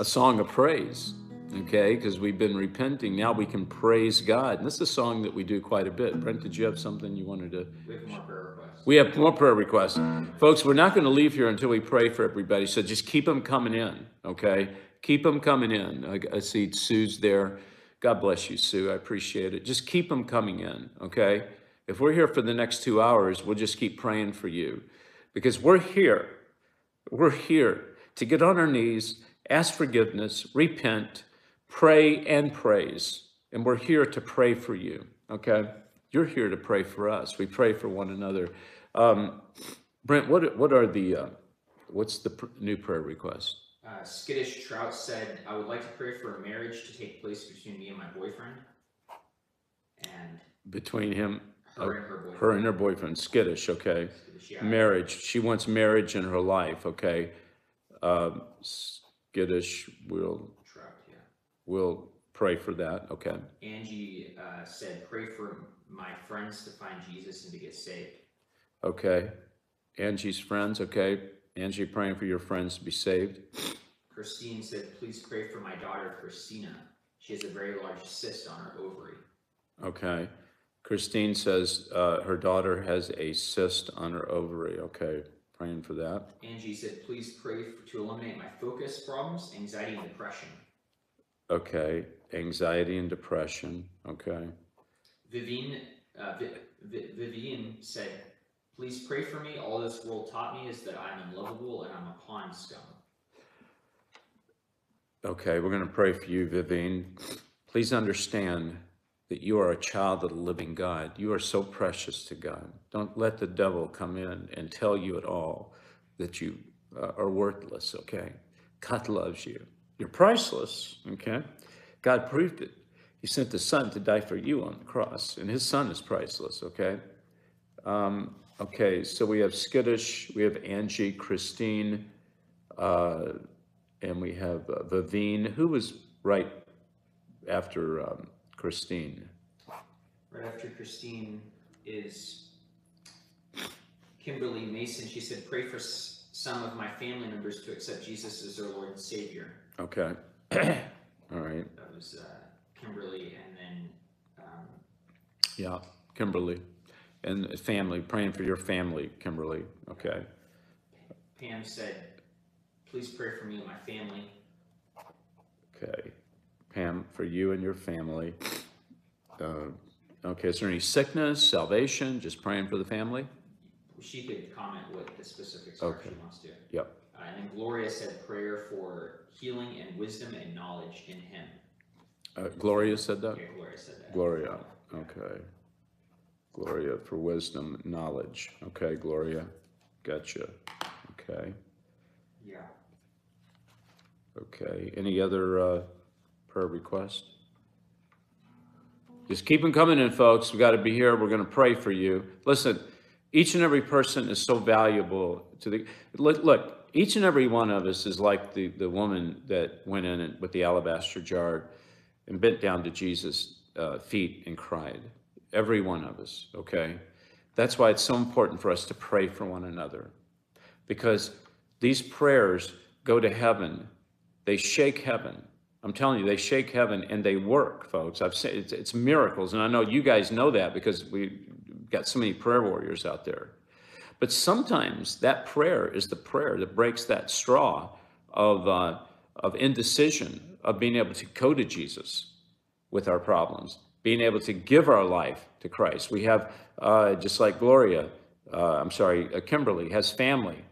a song of praise, okay? Because we've been repenting. Now we can praise God. And this is a song that we do quite a bit. Brent, did you have something you wanted to? We have more prayer requests. We have more prayer requests. Folks, we're not going to leave here until we pray for everybody. So just keep them coming in, okay? Keep them coming in. I, I see Sue's there. God bless you, Sue. I appreciate it. Just keep them coming in, okay? If we're here for the next two hours, we'll just keep praying for you because we're here. We're here to get on our knees, ask forgiveness, repent, pray, and praise. And we're here to pray for you, okay? You're here to pray for us. We pray for one another Um, Brent, what, what are the, uh, what's the pr- new prayer request? Uh, Skittish Trout said, I would like to pray for a marriage to take place between me and my boyfriend. And Between him, her and her boyfriend. her and her boyfriend, skittish, okay? Skittish, yeah. Marriage, she wants marriage in her life, okay? Um, skittish, we'll, Trout, yeah. we'll pray for that, okay? Angie uh, said, pray for my friends to find Jesus and to get saved. Okay. Angie's friends, okay? Angie praying for your friends to be saved. Christine said, please pray for my daughter Christina. She has a very large cyst on her ovary. Okay. Christine says uh, her daughter has a cyst on her ovary. Okay. Praying for that. Angie said, please pray f- to eliminate my focus problems, anxiety, and depression. Okay. Anxiety and depression. Okay. Vivian, uh, Vi- Vi- Vivian said, please pray for me. All this world taught me is that I'm unlovable and I'm a pawn scum. Okay. We're going to pray for you, Vivian. Please understand that you are a child of the living God. You are so precious to God. Don't let the devil come in and tell you at all that you uh, are worthless, okay? God loves you. You're priceless, okay? God proved it. He sent the Son to die for you on the cross, and His Son is priceless, okay? Um, okay, so we have Skittish, we have Angie, Christine, uh, and we have uh, Vivine. Who was right after um, Christine? Right after Christine is Kimberly Mason. She said, pray for some of my family members to accept Jesus as their Lord and Savior. Okay. All right. That was uh, Kimberly, and then um, Yeah, Kimberly. And family, praying for your family, Kimberly. Okay. Pam said, please pray for me and my family. Okay. Pam, for you and your family. Uh, okay, is there any sickness, salvation? Just praying for the family? She could comment what the specifics are if she wants to. Yep. Uh, and then Gloria said prayer for healing and wisdom and knowledge in Him. Uh, Gloria said that? Yeah, Gloria said that. Gloria. Okay. Gloria for wisdom, knowledge. Okay, Gloria. Gotcha. Okay. Yeah. Okay, any other uh, prayer requests? Just keep them coming in, folks. We got to be here. We're going to pray for you. Listen, each and every person is so valuable to the. Look, look each and every one of us is like the, the woman that went in with the alabaster jar and bent down to Jesus' uh, feet and cried. Every one of us, okay? That's why it's so important for us to pray for one another because these prayers go to heaven they shake heaven. I'm telling you, they shake heaven and they work, folks. I've said it's, it's miracles, and I know you guys know that because we got so many prayer warriors out there. But sometimes that prayer is the prayer that breaks that straw of uh, of indecision, of being able to go to Jesus with our problems, being able to give our life to Christ. We have uh, just like Gloria, uh, I'm sorry, uh, Kimberly has family,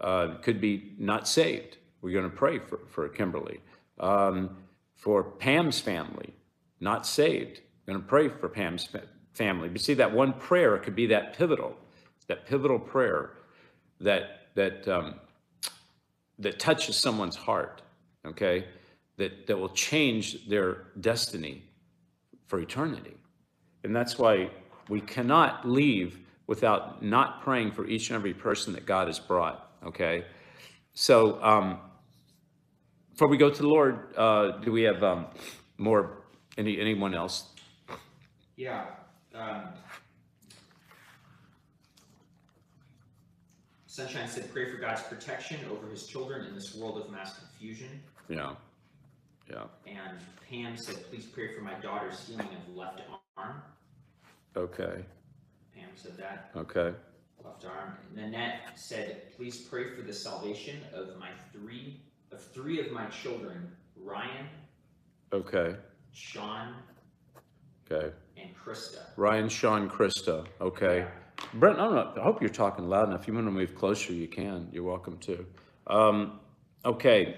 uh, could be not saved. We're going to pray for, for Kimberly. Um, for Pam's family, not saved. We're going to pray for Pam's fa- family. But see, that one prayer could be that pivotal, that pivotal prayer that that um, that touches someone's heart. Okay, that that will change their destiny for eternity. And that's why we cannot leave without not praying for each and every person that God has brought. Okay, so. Um, before we go to the Lord, uh, do we have um, more? Any anyone else? Yeah. Um, Sunshine said, pray for God's protection over his children in this world of mass confusion. Yeah, yeah. And Pam said, please pray for my daughter's healing of left arm. Okay, Pam said that, okay, left arm. Nanette said, please pray for the salvation of my three, of three of my children, Ryan, okay, Sean, okay. and Krista. Ryan, Sean, Krista. Okay. Brent, I don't know. I hope you're talking loud enough. If you want to move closer, you can. You're welcome to. Um, okay.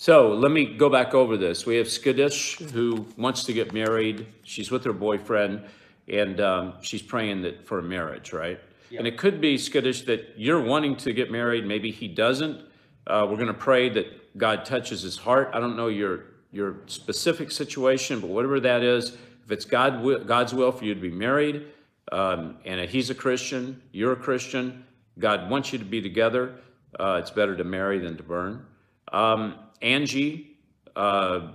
So let me go back over this. We have Skadish who wants to get married. She's with her boyfriend, and um, she's praying that for a marriage, right? And it could be skittish that you're wanting to get married, maybe he doesn't. Uh, we're going to pray that God touches his heart. I don't know your your specific situation, but whatever that is, if it's God wi- God's will for you to be married, um, and he's a Christian, you're a Christian, God wants you to be together. Uh, it's better to marry than to burn. Um, Angie, uh,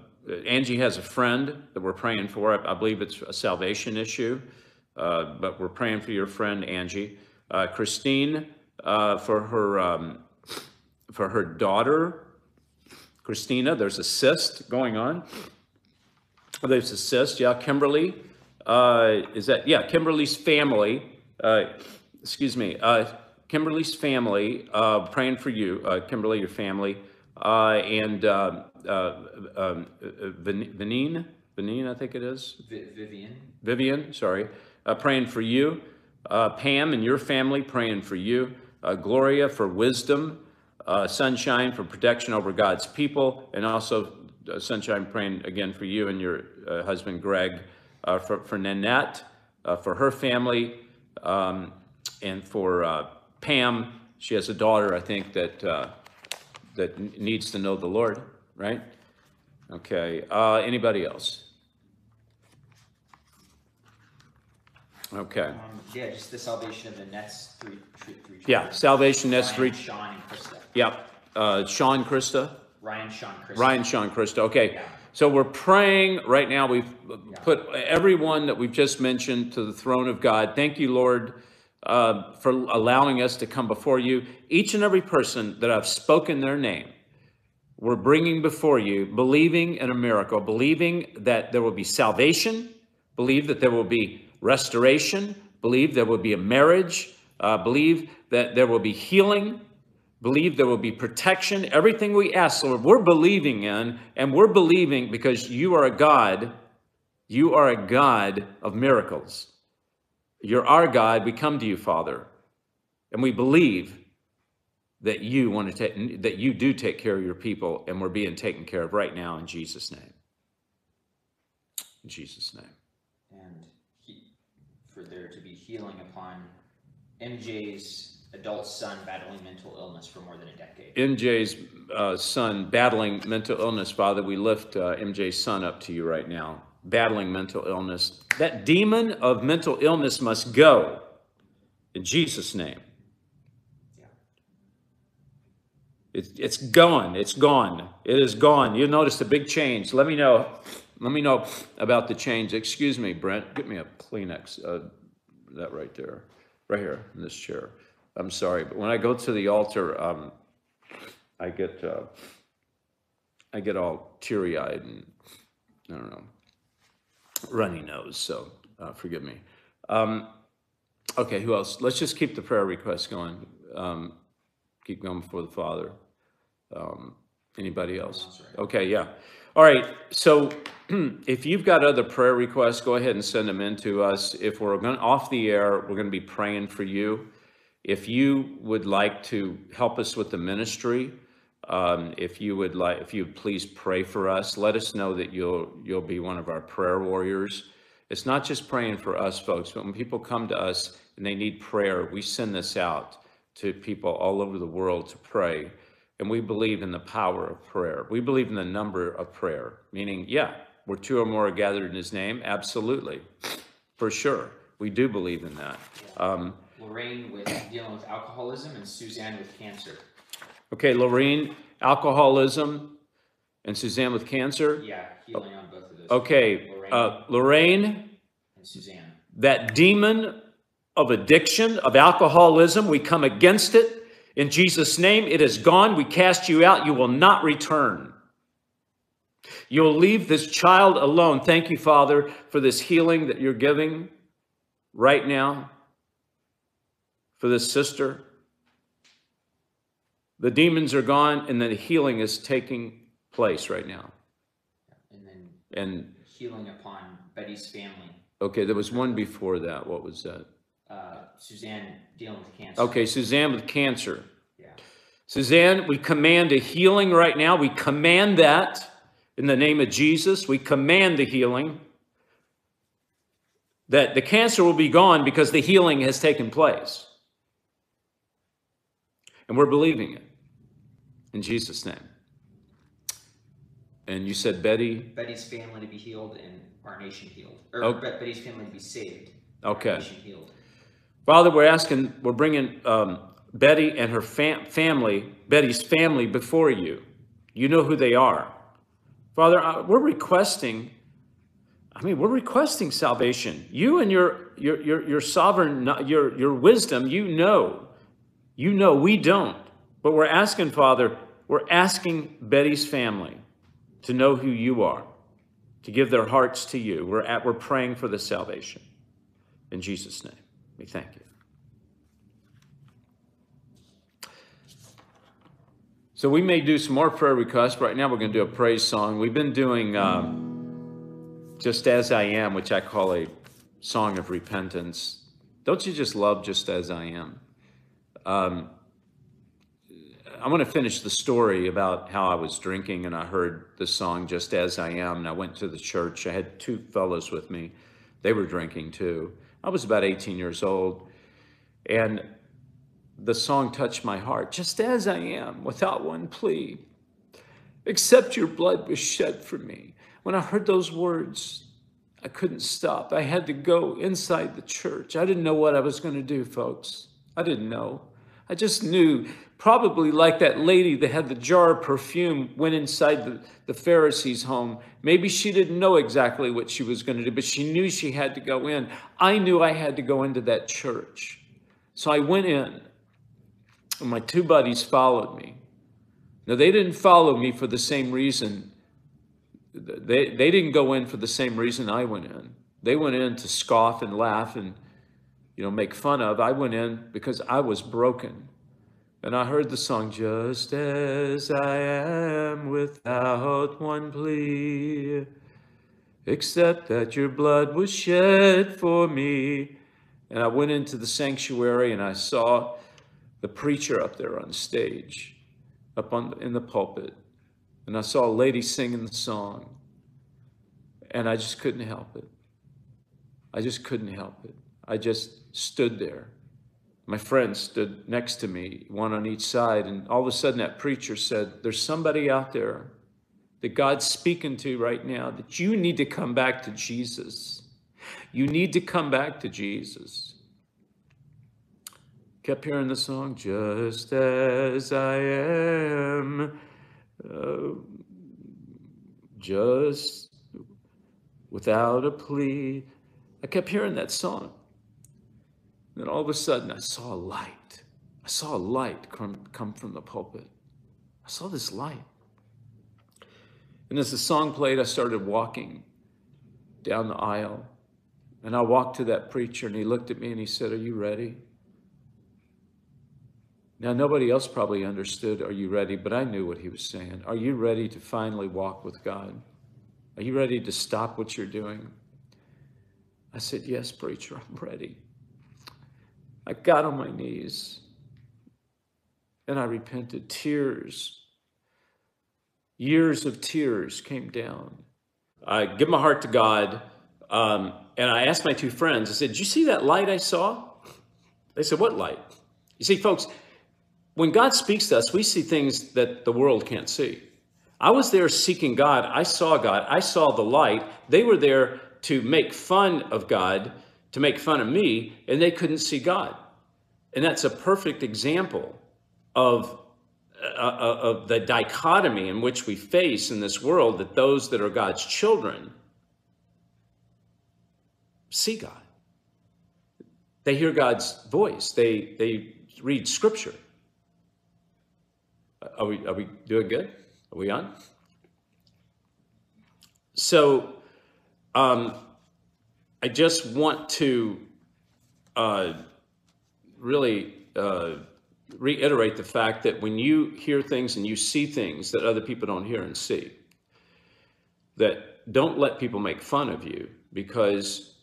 Angie has a friend that we're praying for. I, I believe it's a salvation issue, uh, but we're praying for your friend Angie. Uh, Christine uh, for her um, for her daughter Christina. There's a cyst going on. There's a cyst. Yeah, Kimberly. Uh, is that yeah? Kimberly's family. Uh, excuse me. Kimberly's family. Praying for you, Kimberly, your family, uh, and uh, uh, um, Vinine. Vinine, I think it is. Vi- Vivian. Vivian, sorry, uh, praying for you. Uh, Pam and your family praying for you. Uh, Gloria for wisdom. Uh, Sunshine for protection over God's people. And also, uh, Sunshine praying again for you and your uh, husband Greg. Uh, for, for Nanette, uh, for her family. Um, and for uh, Pam, she has a daughter, I think, that, uh, that n- needs to know the Lord, right? Okay, uh, anybody else? Okay. Um, yeah, just the salvation of Nanette's three, three, three Yeah, salvation, that's Ryan, three, Sean and Krista. yep. Uh, Sean, Krista, Ryan, Sean, Krista. Ryan, Sean, Krista, okay. Yeah. So we're praying, right now, we've put everyone that we've just mentioned to the throne of God. Thank you, Lord, uh, for allowing us to come before you. Each and every person that I've spoken their name, we're bringing before you, believing in a miracle, believing that there will be salvation, believe that there will be restoration, believe there will be a marriage, uh, believe that there will be healing, believe there will be protection. Everything we ask, Lord, we're believing in, and we're believing because you are a God, you are a God of miracles. You're our God. We come to you, Father, and we believe that you want to take that you do take care of your people, and we're being taken care of right now in Jesus' name. In Jesus' name. and he, for there to be healing upon MJ's adult son battling mental illness for more than a decade. MJ's uh, son battling mental illness, Father, we lift uh, MJ's son up to you right now, battling mental illness. That demon of mental illness must go in Jesus' name. It's, it's gone. It's gone. It is gone. You noticed a big change. Let me know. Let me know about the change. Excuse me, Brent. Get me a Kleenex. Uh, that right there, right here in this chair. I'm sorry, but when I go to the altar, um, I get uh, I get all teary eyed and I don't know, runny nose. So uh, forgive me. Um, okay, who else? Let's just keep the prayer requests going. Um, keep going before the Father. Um, anybody else? Okay, yeah. All right. So if you've got other prayer requests, go ahead and send them in to us. If we're going off the air, we're going to be praying for you. If you would like to help us with the ministry, um, if you would like, if you please pray for us, let us know that you'll you'll be one of our prayer warriors. It's not just praying for us, folks, but when people come to us and they need prayer, we send this out to people all over the world to pray. And we believe in the power of prayer. We believe in the number of prayer, meaning, yeah, where two or more are gathered in his name, absolutely, for sure. We do believe in that. Um, Lorraine with dealing with alcoholism and Suzanne with cancer. Okay, Lorraine, alcoholism, and Suzanne with cancer. Yeah, healing on both of those. Okay, Lorraine uh, Lorraine, and Suzanne. that demon of addiction, of alcoholism, we come against it. In Jesus' name, it is gone. We cast you out. You will not return. You'll leave this child alone. Thank you, Father, for this healing that you're giving right now for this sister. The demons are gone, and the healing is taking place right now. And then And healing upon Betty's family. okay, there was one before that. What was that? Uh, Suzanne dealing with cancer. Okay, Suzanne with cancer. Yeah. Suzanne, we command a healing right now. We command that in the name of Jesus. We command the healing. That the cancer will be gone because the healing has taken place. And we're believing it in Jesus' name. And you said Betty? Betty's family to be healed and our nation healed. Or Oh. Bet- Betty's family to be saved. Okay. Father, we're asking, we're bringing um, Betty and her fam- family, Betty's family before you. You know who they are. Father, uh, we're requesting, I mean, we're requesting salvation. You and your, your, your, your sovereign, your, your wisdom, you know. You know, we don't. But we're asking, Father, we're asking Betty's family to know who you are, to give their hearts to you. We're, at, we're praying for the salvation. In Jesus' name, we thank you. So we may do some more prayer requests. Right now, we're going to do a praise song. We've been doing um, Just As I Am, which I call a song of repentance. Don't you just love Just As I Am? Um, I want to finish the story about how I was drinking and I heard the song Just As I Am. And I went to the church. I had two fellows with me. They were drinking too. I was about 18 years old. And the song touched my heart, just as I am, without one plea. Except your blood was shed for me. When I heard those words, I couldn't stop. I had to go inside the church. I didn't know what I was going to do, folks. I didn't know. I just knew, probably like that lady that had the jar of perfume went inside the, the Pharisee's home. Maybe she didn't know exactly what she was going to do, but she knew she had to go in. I knew I had to go into that church. So I went in, and my two buddies followed me. Now, they didn't follow me for the same reason. They, they didn't go in for the same reason I went in. They went in to scoff and laugh and, you know, make fun of. I went in because I was broken. And I heard the song, Just as I am without one plea, except that your blood was shed for me. And I went into the sanctuary and I saw the preacher up there on stage, up on in the pulpit, and I saw a lady singing the song, and I just couldn't help it. I just couldn't help it. I just stood there. My friends stood next to me, one on each side, and all of a sudden that preacher said, There's somebody out there that God's speaking to right now that you need to come back to Jesus. You need to come back to Jesus. Kept hearing the song, just as I am, uh, just without a plea. I kept hearing that song. Then all of a sudden, I saw a light. I saw a light come, come from the pulpit. I saw this light. And as the song played, I started walking down the aisle. And I walked to that preacher, and he looked at me and he said, Are you ready? Now, nobody else probably understood, Are you ready? But I knew what he was saying. Are you ready to finally walk with God? Are you ready to stop what you're doing? I said, Yes, preacher, I'm ready. I got on my knees and I repented. Tears, years of tears came down. I give my heart to God. Um, and I asked my two friends, I said, Did you see that light I saw? They said, What light? You see, folks, when God speaks to us, we see things that the world can't see. I was there seeking God. I saw God. I saw the light. They were there to make fun of God, to make fun of me, and they couldn't see God. And that's a perfect example of, uh, of the dichotomy in which we face in this world that those that are God's children see God. They hear God's voice. They, they read scripture. Are we, are we doing good? Are we on? So, um, I just want to uh, really uh, reiterate the fact that when you hear things and you see things that other people don't hear and see, that don't let people make fun of you because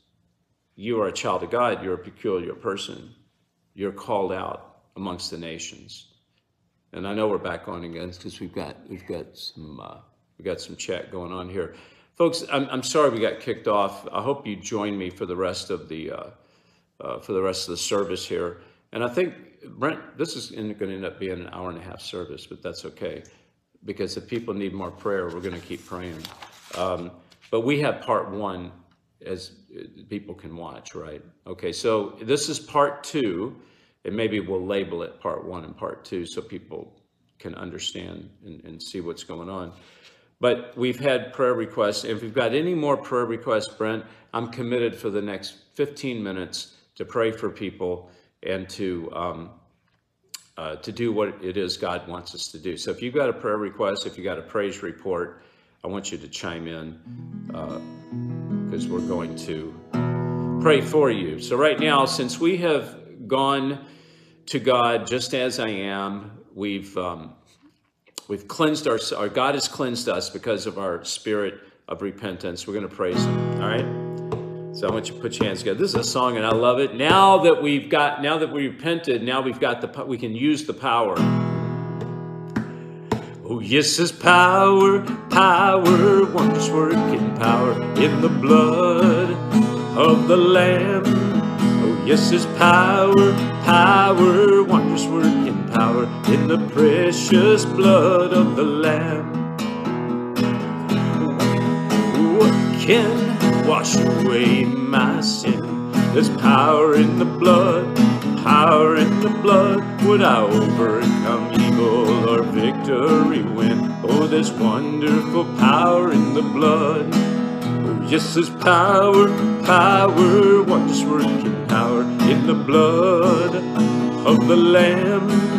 you are a child of God, you're a peculiar person, you're called out amongst the nations. And I know we're back on again because we've got we've got some uh, we got some chat going on here, folks. I'm I'm sorry we got kicked off. I hope you join me for the rest of the uh, uh, for the rest of the service here. And I think, Brent, this is going to end up being an hour and a half service, but that's okay. Because if people need more prayer, we're going to keep praying. Um, but we have part one as uh, people can watch, right? Okay, so this is part two, and maybe we'll label it part one and part two so people can understand and, and see what's going on. But we've had prayer requests. If we've got any more prayer requests, Brent, I'm committed for the next 15 minutes to pray for people and to to uh, to do what it is God wants us to do. So if you've got a prayer request, if you've got a praise report, I want you to chime in because we're going to pray for you. So right now, since we have gone to God just as I am, we've um, we've cleansed our, our God has cleansed us because of our spirit of repentance. We're going to praise Him. All right. So I want you to put your hands together. This is a song, and I love it. Now that we've got, now that we repented, now we've got the, we can use the power. Oh yes, there's power, power, wonders working power in the blood of the Lamb. Oh yes, there's power, power, wonders working power in the precious blood of the Lamb. What can wash away my sin? There's power in the blood, power in the blood. Would I overcome evil or victory win? Oh, there's wonderful power in the blood. Oh, yes, there's power, power, wonders working power in the blood of the Lamb.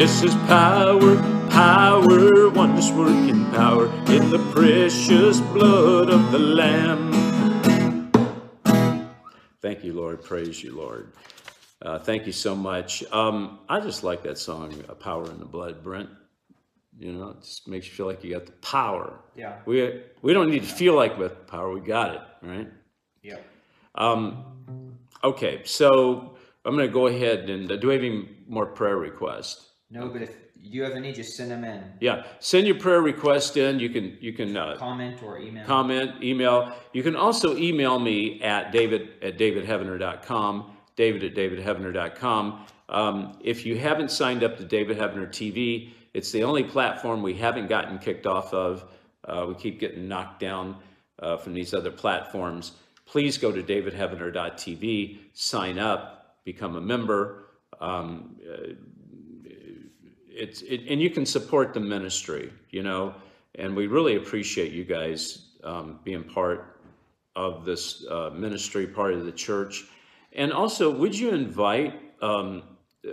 Yes, there's power, power, wonders working power in the precious blood of the Lamb. Thank you, Lord. Praise you, Lord. Uh, thank you so much. Um, I just like that song, uh, "Power in the Blood," Brent. You know, it just makes you feel like you got the power. Yeah. We we don't need to feel like with power. We got it, right? Yeah. Okay, so I'm going to go ahead and uh, do we have any more prayer requests? No, but if you have any, just send them in. Yeah, send your prayer request in. You can you can uh, Comment or email. comment, email. You can also email me at david at davidheavener.com, david at davidheavener.com. Um, if you haven't signed up to David Heavener TV, it's the only platform we haven't gotten kicked off of. Uh, we keep getting knocked down uh, from these other platforms. Please go to davidheavener.tv, sign up, become a member. Um, it's it, and you can support the ministry, you know, and we really appreciate you guys um, being part of this uh, ministry, part of the church, and also would you invite um,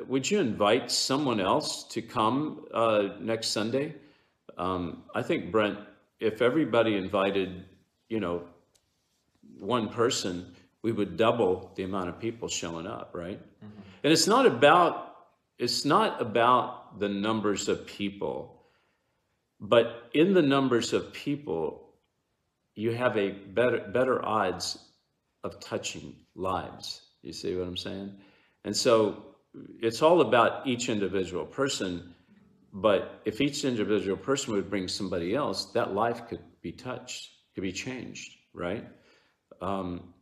would you invite someone else to come uh, next Sunday? Um, I think Brent, if everybody invited, you know, one person, we would double the amount of people showing up, right? And it's not about it's not about the numbers of people, but in the numbers of people, you have a better better odds of touching lives. You see what I'm saying? And so it's all about each individual person. But if each individual person would bring somebody else, that life could be touched, could be changed, right? Um,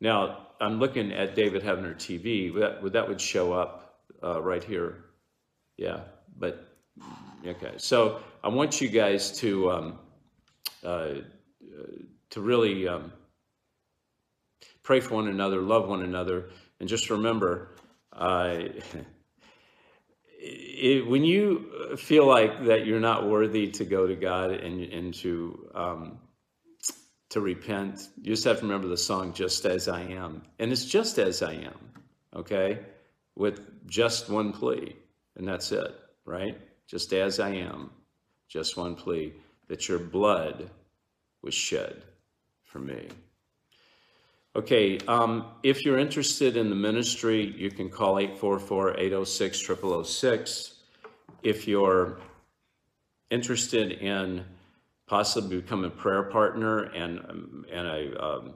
now, I'm looking at David Heavener TV. That, that would show up uh, right here. Yeah, but okay. So I want you guys to um, uh, to really um, pray for one another, love one another, and just remember. Uh, it, when you feel like that you're not worthy to go to God and, and to um, to repent, you just have to remember the song "Just as I Am," and it's just as I am, okay, with just one plea, and that's it, right? Just as I am, just one plea that your blood was shed for me. Okay, um, if you're interested in the ministry, you can call 844-806-0006. If you're interested in possibly becoming a prayer partner and, um, and a, um,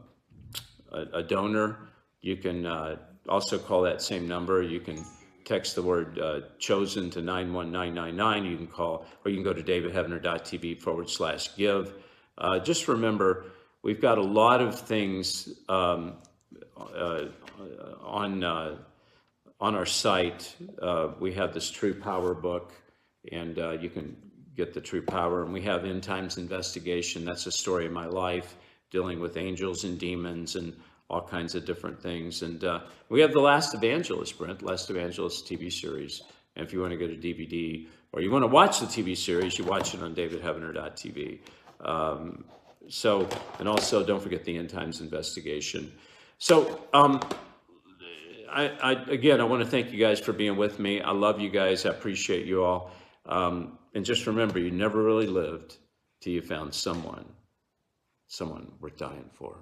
a, a donor, you can uh, also call that same number. You can text the word uh, chosen to 91999. You can call, or you can go to davidheavener.tv forward slash give. Uh, just remember, we've got a lot of things um, uh, on uh, on our site, uh, we have this True Power book, and uh, you can get the True Power. And we have End Times Investigation. That's a story of my life, dealing with angels and demons and all kinds of different things. And uh, we have The Last Evangelist, Brent, Last Evangelist TV series. And if you want to go to DVD or you want to watch the TV series, you watch it on davidheavener.tv. Um, so, and also don't forget the End Times Investigation. So, um, I, I, again, I want to thank you guys for being with me. I love you guys. I appreciate you all. Um, and just remember, you never really lived till you found someone, someone worth dying for.